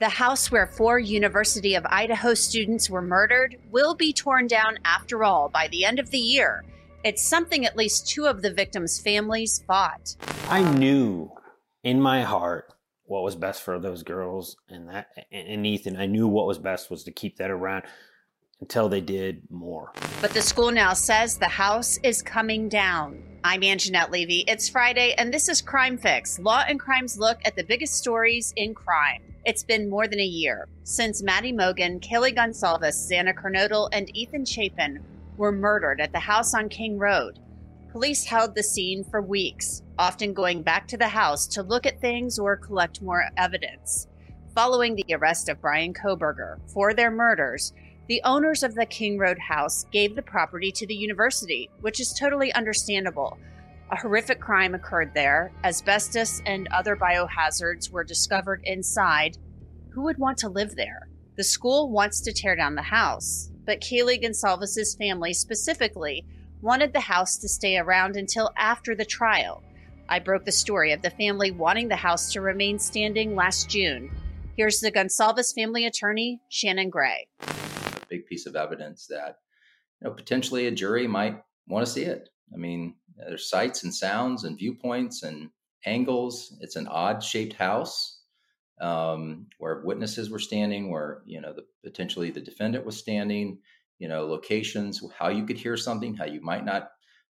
The house where four University of Idaho students were murdered will be torn down after all by the end of the year. It's something at least two of the victims' families fought. I knew in my heart what was best for those girls and that and Ethan. I knew what was best was to keep that around until they did more. But the school now says the house is coming down. I'm Angenette Levy. It's Friday, and this is Crime Fix Law and Crime's look at the biggest stories in crime. It's been more than a year since Maddie Mogen, Kaylee Goncalves, Xana Kernodle, and Ethan Chapin were murdered at the house on King Road. Police held the scene for weeks, often going back to the house to look at things or collect more evidence. Following the arrest of Bryan Kohberger for their murders, the owners of the King Road house gave the property to the university, which is totally understandable. A horrific crime occurred there. Asbestos and other biohazards were discovered inside. Who would want to live there? The school wants to tear down the house, but Kaylee Goncalves' family specifically wanted the house to stay around until after the trial. I broke the story of the family wanting the house to remain standing last June. Here's the Goncalves family attorney, Shannon Gray. Big piece of evidence that you know potentially a jury might want to see it. I mean, there's sights and sounds and viewpoints and angles. It's an odd shaped house um, where witnesses were standing, where you know the potentially the defendant was standing you know locations how you could hear something how you might not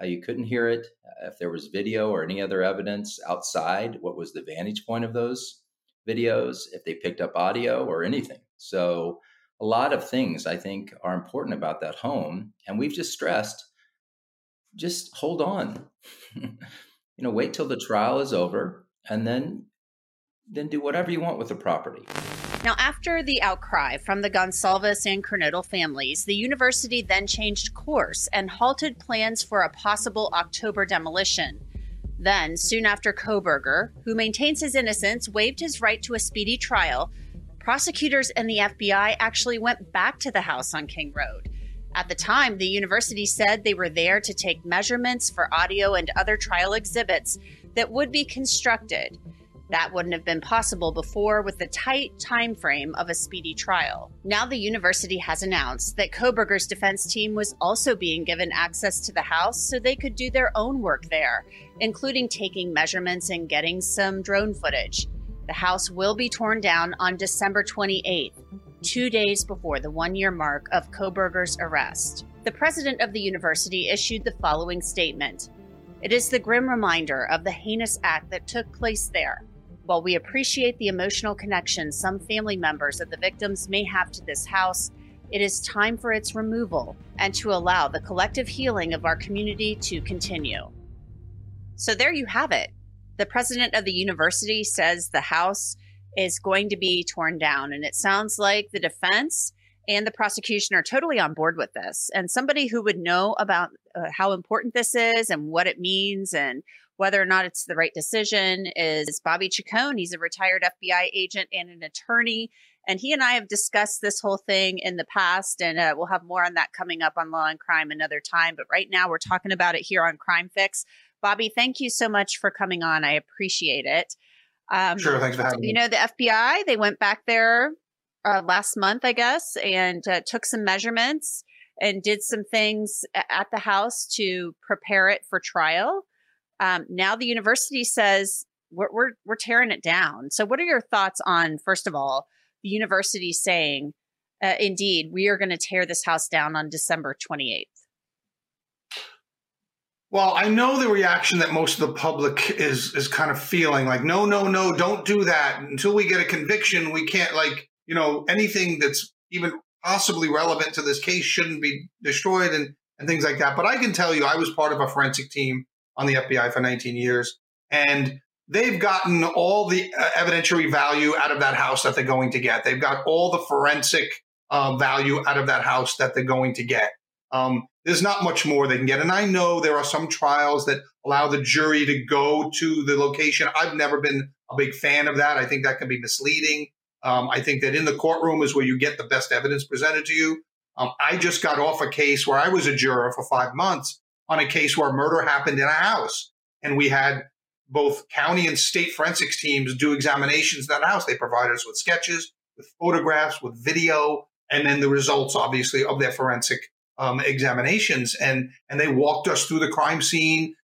how you couldn't hear it if there was video or any other evidence outside what was the vantage point of those videos if they picked up audio or anything so a lot of things i think are important about that home and we've just stressed just hold on you know wait till the trial is over and then then do whatever you want with the property now, after the outcry from the Goncalves and Kernodle families, the university then changed course and halted plans for a possible October demolition. Then, soon after Kohberger, who maintains his innocence, waived his right to a speedy trial, prosecutors and the FBI actually went back to the house on King Road. At the time, the university said they were there to take measurements for audio and other trial exhibits that would be constructed. That wouldn't have been possible before with the tight time frame of a speedy trial. Now the university has announced that Kohberger's defense team was also being given access to the house so they could do their own work there, including taking measurements and getting some drone footage. The house will be torn down on December 28th, two days before the one year mark of Kohberger's arrest. The president of the university issued the following statement It is the grim reminder of the heinous act that took place there while we appreciate the emotional connection some family members of the victims may have to this house, it is time for its removal and to allow the collective healing of our community to continue. So there you have it. The president of the university says the house is going to be torn down. And it sounds like the defense and the prosecution are totally on board with this. And somebody who would know about uh, how important this is and what it means and whether or not it's the right decision is Bobby Chacon. He's a retired FBI agent and an attorney. And he and I have discussed this whole thing in the past, and uh, we'll have more on that coming up on Law and Crime another time. But right now, we're talking about it here on Crime Fix. Bobby, thank you so much for coming on. I appreciate it. Um, sure, thanks for having you me. You know, the FBI, they went back there uh, last month, I guess, and uh, took some measurements and did some things at the house to prepare it for trial. Um, now the university says we're, we're, we're tearing it down. So, what are your thoughts on, first of all, the university saying, uh, indeed, we are going to tear this house down on December 28th? Well, I know the reaction that most of the public is is kind of feeling like, no, no, no, don't do that. Until we get a conviction, we can't like, you know, anything that's even possibly relevant to this case shouldn't be destroyed and, and things like that. But I can tell you, I was part of a forensic team on the FBI for 19 years. And they've gotten all the uh, evidentiary value out of that house that they're going to get. They've got all the forensic uh, value out of that house that they're going to get. Um, there's not much more they can get. And I know there are some trials that allow the jury to go to the location. I've never been a big fan of that. I think that can be misleading. Um, I think that in the courtroom is where you get the best evidence presented to you. Um, I just got off a case where I was a juror for five months on a case where murder happened in a house. And we had both county and state forensics teams do examinations in that house. They provided us with sketches, with photographs, with video, and then the results, obviously, of their forensic um, examinations. And and they walked us through the crime scene.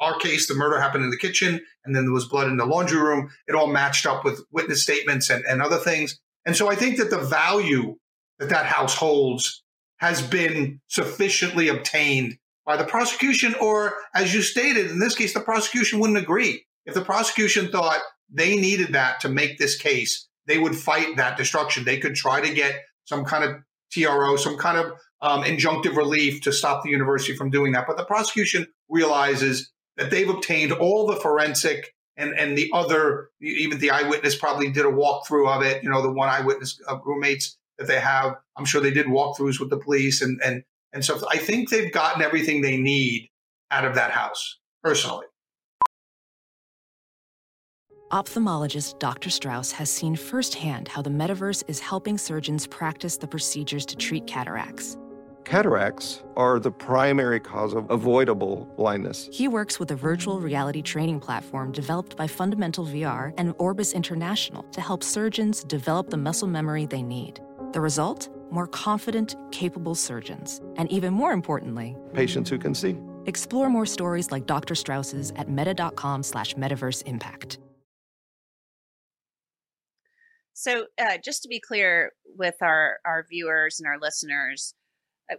Our case, the murder happened in the kitchen, and then there was blood in the laundry room. It all matched up with witness statements and, and other things. And so I think that the value that that house holds has been sufficiently obtained by the prosecution, or as you stated, in this case, the prosecution wouldn't agree. If the prosecution thought they needed that to make this case, they would fight that destruction. They could try to get some kind of TRO, some kind of um, injunctive relief to stop the university from doing that. But the prosecution realizes that they've obtained all the forensic and, and the other, even the eyewitness probably did a walkthrough of it. You know, the one eyewitness uh, roommates that they have, I'm sure they did walkthroughs with the police and, and, and so I think they've gotten everything they need out of that house, personally. Ophthalmologist Dr. Strauss has seen firsthand how the metaverse is helping surgeons practice the procedures to treat cataracts. Cataracts are the primary cause of avoidable blindness. He works with a virtual reality training platform developed by Fundamental VR and Orbis International to help surgeons develop the muscle memory they need. The result? More confident, capable surgeons. And even more importantly, patients who can see. Explore more stories like Dr. Strauss's at meta.com slash metaverse impact. So, uh, just to be clear with our, our viewers and our listeners,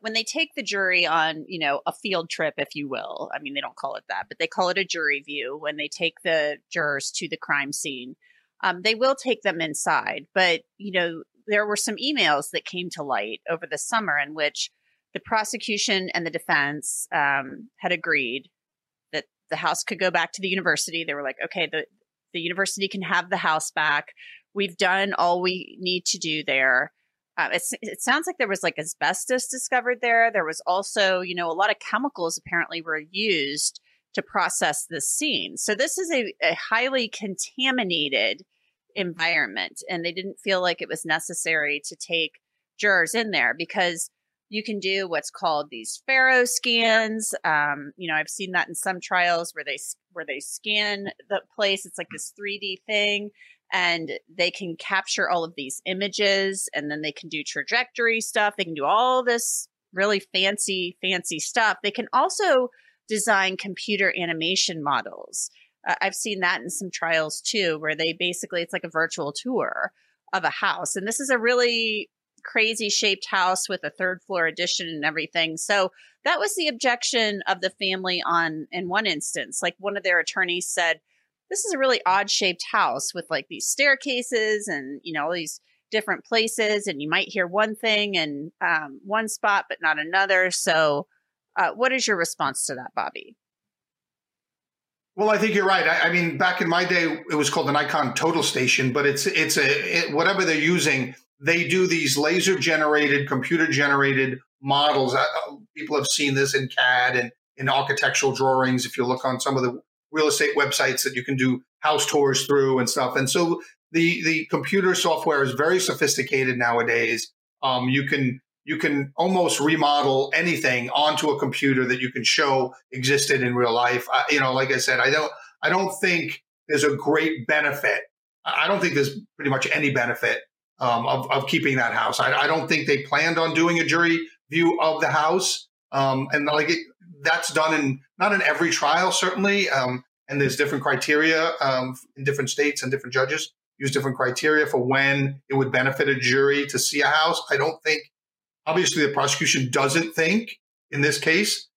when they take the jury on, you know, a field trip, if you will, I mean, they don't call it that, but they call it a jury view when they take the jurors to the crime scene. Um, they will take them inside, but, you know, there were some emails that came to light over the summer in which the prosecution and the defense um, had agreed that the house could go back to the university. They were like, okay, the, the university can have the house back We've done all we need to do there. Uh, it sounds like there was like asbestos discovered there. There was also, you know, a lot of chemicals apparently were used to process the scene. So this is a, a highly contaminated environment, and they didn't feel like it was necessary to take jurors in there because you can do what's called these FARO scans. Um, you know, I've seen that in some trials where they where they scan the place. It's like this 3D thing, and they can capture all of these images and then they can do trajectory stuff. They can do all this really fancy, fancy stuff. They can also design computer animation models. Uh, I've seen that in some trials too, where they basically, it's like a virtual tour of a house. And this is a really crazy shaped house with a third floor addition and everything. So that was the objection of the family on, in one instance. Like one of their attorneys said, this is a really odd shaped house with like these staircases and you know all these different places and you might hear one thing in um, one spot but not another so uh, what is your response to that bobby well, I think you're right. I, I, mean, back in my day, it was called an Nikon total station, but it's it's a it, whatever they're using. They do these laser generated, computer generated models. Uh, people have seen this in CAD and in architectural drawings. If you look on some of the real estate websites that you can do house tours through and stuff. And so the the computer software is very sophisticated nowadays. Um, you can you can almost remodel anything onto a computer that you can show existed in real life. Uh, you know, like I said, I don't I don't think there's a great benefit. I don't think there's pretty much any benefit um, of, of keeping that house. I, I, don't think they planned on doing a jury view of the house. Um, and like it, that's done in not in every trial, certainly. Um, and there's different criteria um, in different states and different judges use different criteria for when it would benefit a jury to see a house. I don't think, obviously, the prosecution doesn't think in this case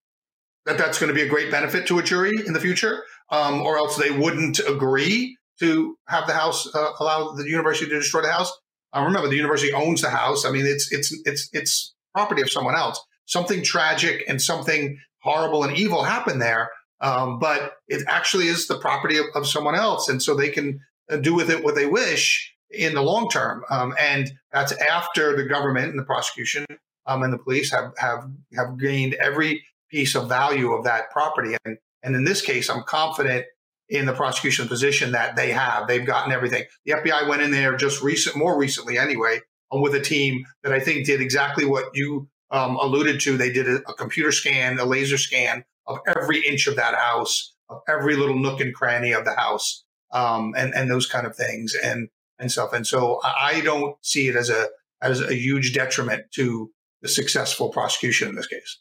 that that's going to be a great benefit to a jury in the future, um, or else they wouldn't agree to have the house uh, allow the university to destroy the house. Uh, remember, the university owns the house. I mean, it's it's it's it's property of someone else. Something tragic and something horrible and evil happen there, Um, but it actually is the property of, of, someone else. And so they can uh, do with it what they wish in the long term. Um, and that's after the government and the prosecution um, and the police have, have, have gained every piece of value of that property. And, and in this case, I'm confident in the prosecution position that they have. They've gotten everything. The FBI went in there just recent, more recently anyway, um, with a team that I think did exactly what you um, alluded to. They did a, a, computer scan, a laser scan of every inch of that house, of every little nook and cranny of the house, um, and and those kind of things and and stuff. And so I don't see it as a as a huge detriment to the successful prosecution in this case.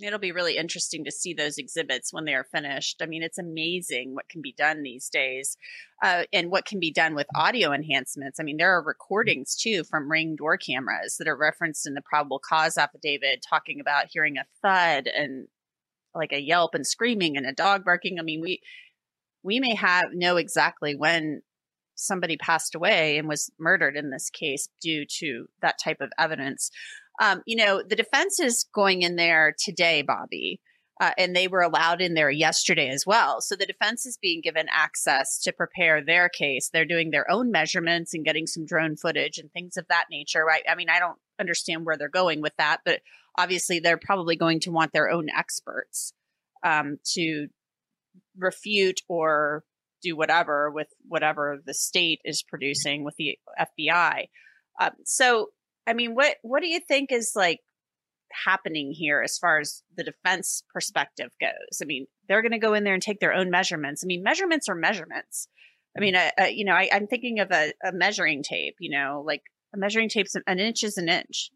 It'll be really interesting to see those exhibits when they are finished. I mean, it's amazing what can be done these days uh, and what can be done with audio enhancements. I mean, there are recordings too from ring door cameras that are referenced in the probable cause affidavit talking about hearing a thud and like a yelp and screaming and a dog barking. I mean, we we may have know exactly when somebody passed away and was murdered in this case due to that type of evidence. Um, you know, the defense is going in there today, Bobby, uh, and they were allowed in there yesterday as well. So the defense is being given access to prepare their case. They're doing their own measurements and getting some drone footage and things of that nature, right? I mean, I don't understand where they're going with that, but obviously they're probably going to want their own experts um, to refute or do whatever with whatever the state is producing with the FBI. Um, so I mean, what what do you think is like happening here as far as the defense perspective goes? I mean, they're going to go in there and take their own measurements. I mean, measurements are measurements. I mean, uh, uh, you know, I, am thinking of a, a, measuring tape. You know, like a measuring tape's an inch is an inch.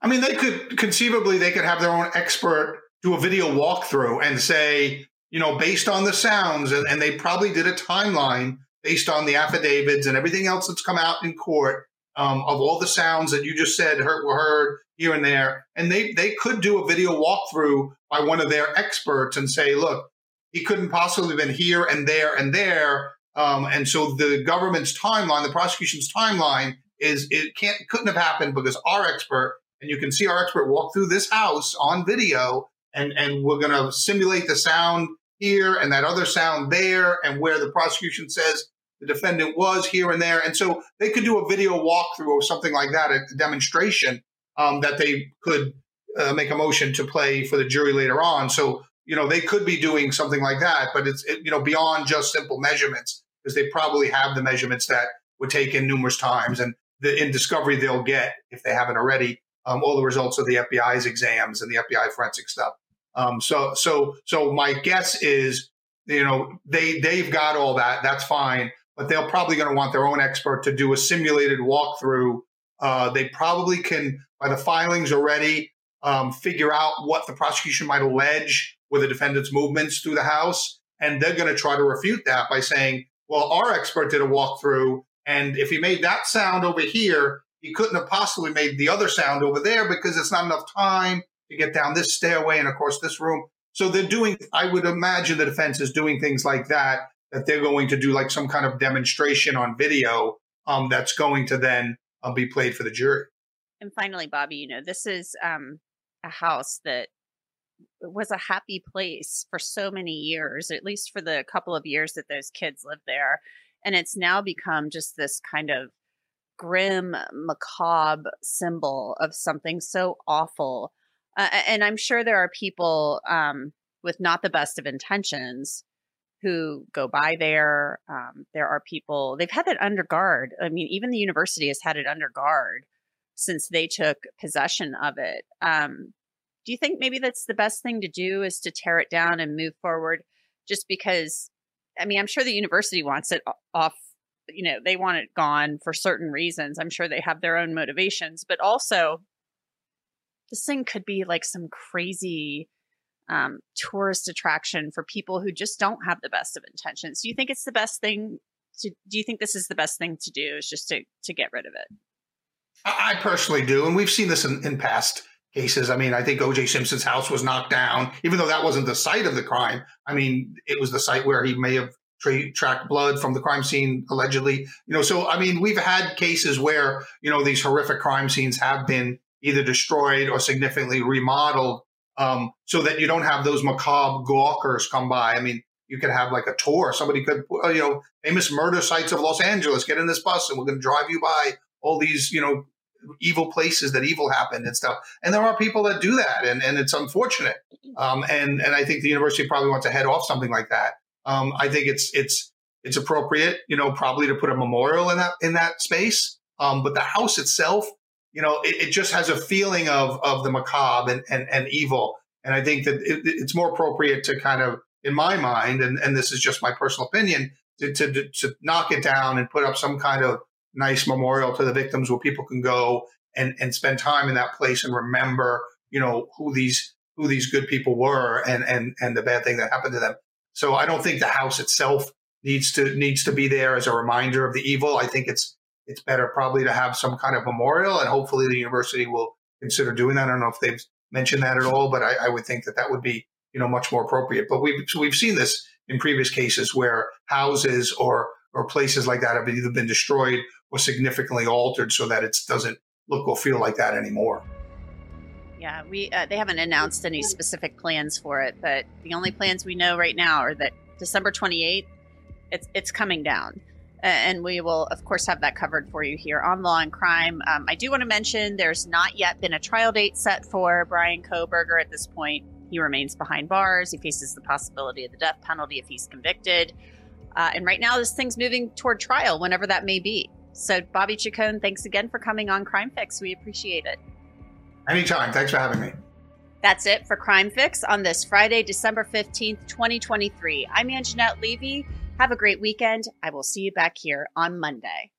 I mean, they could conceivably they could have their own expert do a video walkthrough and say, you know, based on the sounds, and, and they probably did a timeline based on the affidavits and everything else that's come out in court um, of all the sounds that you just said heard, were heard here and there. And they, they could do a video walkthrough by one of their experts and say, look, he couldn't possibly have been here and there and there. Um, and so the government's timeline, the prosecution's timeline is it can't couldn't have happened because our expert and you can see our expert walk through this house on video and and we're going to simulate the sound here and that other sound there and where the prosecution says the defendant was here and there. And so they could do a video walkthrough or something like that, a demonstration um, that they could uh, make a motion to play for the jury later on. So, you know, they could be doing something like that, but it's, it, you know, beyond just simple measurements because they probably have the measurements that were taken numerous times. And the, in discovery, they'll get, if they haven't already, um, all the results of the FBI's exams and the FBI forensic stuff. Um, so, so, so my guess is, you know, they, they've got all that. That's fine but they're probably going to want their own expert to do a simulated walkthrough. Uh, they probably can, by the filings already, um, figure out what the prosecution might allege with the defendant's movements through the house. And they're going to try to refute that by saying, well, our expert did a walkthrough. And if he made that sound over here, he couldn't have possibly made the other sound over there because it's not enough time to get down this stairway and, of course, this room. So they're doing, I would imagine the defense is doing things like that that they're going to do like some kind of demonstration on video um, that's going to then uh, be played for the jury. And finally, Bobby, you know, this is um, a house that was a happy place for so many years, at least for the couple of years that those kids lived there. And it's now become just this kind of grim, macabre symbol of something so awful. Uh, and I'm sure there are people um, with not the best of intentions who go by there. Um, there are people, they've had it under guard. I mean, even the university has had it under guard since they took possession of it. Um, do you think maybe that's the best thing to do is to tear it down and move forward just because? I mean, I'm sure the university wants it off. You know, they want it gone for certain reasons. I'm sure they have their own motivations, but also this thing could be like some crazy um, tourist attraction for people who just don't have the best of intentions. Do you think it's the best thing to? Do you think this is the best thing to do? Is just to to get rid of it? I personally do, and we've seen this in, in past cases. I mean, I think O.J. Simpson's house was knocked down, even though that wasn't the site of the crime. I mean, it was the site where he may have tra- tracked blood from the crime scene, allegedly. You know, so I mean, we've had cases where you know these horrific crime scenes have been either destroyed or significantly remodeled um, so that you don't have those macabre gawkers come by. I mean, you could have like a tour. Somebody could, you know, famous murder sites of Los Angeles. Get in this bus, and we're going to drive you by all these, you know, evil places that evil happened and stuff. And there are people that do that, and, and it's unfortunate. Um, and and I think the university probably wants to head off something like that. Um, I think it's it's it's appropriate, you know, probably to put a memorial in that in that space. Um, but the house itself, you know, it, it, just has a feeling of of the macabre and and, and evil. And I think that it, it's more appropriate to kind of, in my mind, and, and this is just my personal opinion, to, to, to knock it down and put up some kind of nice memorial to the victims where people can go and, and spend time in that place and remember, you know, who these who these good people were and and and the bad thing that happened to them. So I don't think the house itself needs to needs to be there as a reminder of the evil. I think it's it's better probably to have some kind of memorial, and hopefully the university will consider doing that. I don't know if they've mentioned that at all, but I, I would think that that would be you know much more appropriate. But we've we've seen this in previous cases where houses or or places like that have either been destroyed or significantly altered so that it doesn't look or feel like that anymore. Yeah, we uh, they haven't announced any specific plans for it, but the only plans we know right now are that December 28th, it's it's coming down, and we will of course have that covered for you here on Law and Crime. Um, I do want to mention there's not yet been a trial date set for Bryan Kohberger at this point. He remains behind bars. He faces the possibility of the death penalty if he's convicted. Uh, and right now, this thing's moving toward trial, whenever that may be. So, Bobby Chacon, thanks again for coming on Crime Fix. We appreciate it. Anytime. Thanks for having me. That's it for Crime Fix on this Friday, December 15th, 2023. I'm Angenette Levy. Have a great weekend. I will see you back here on Monday.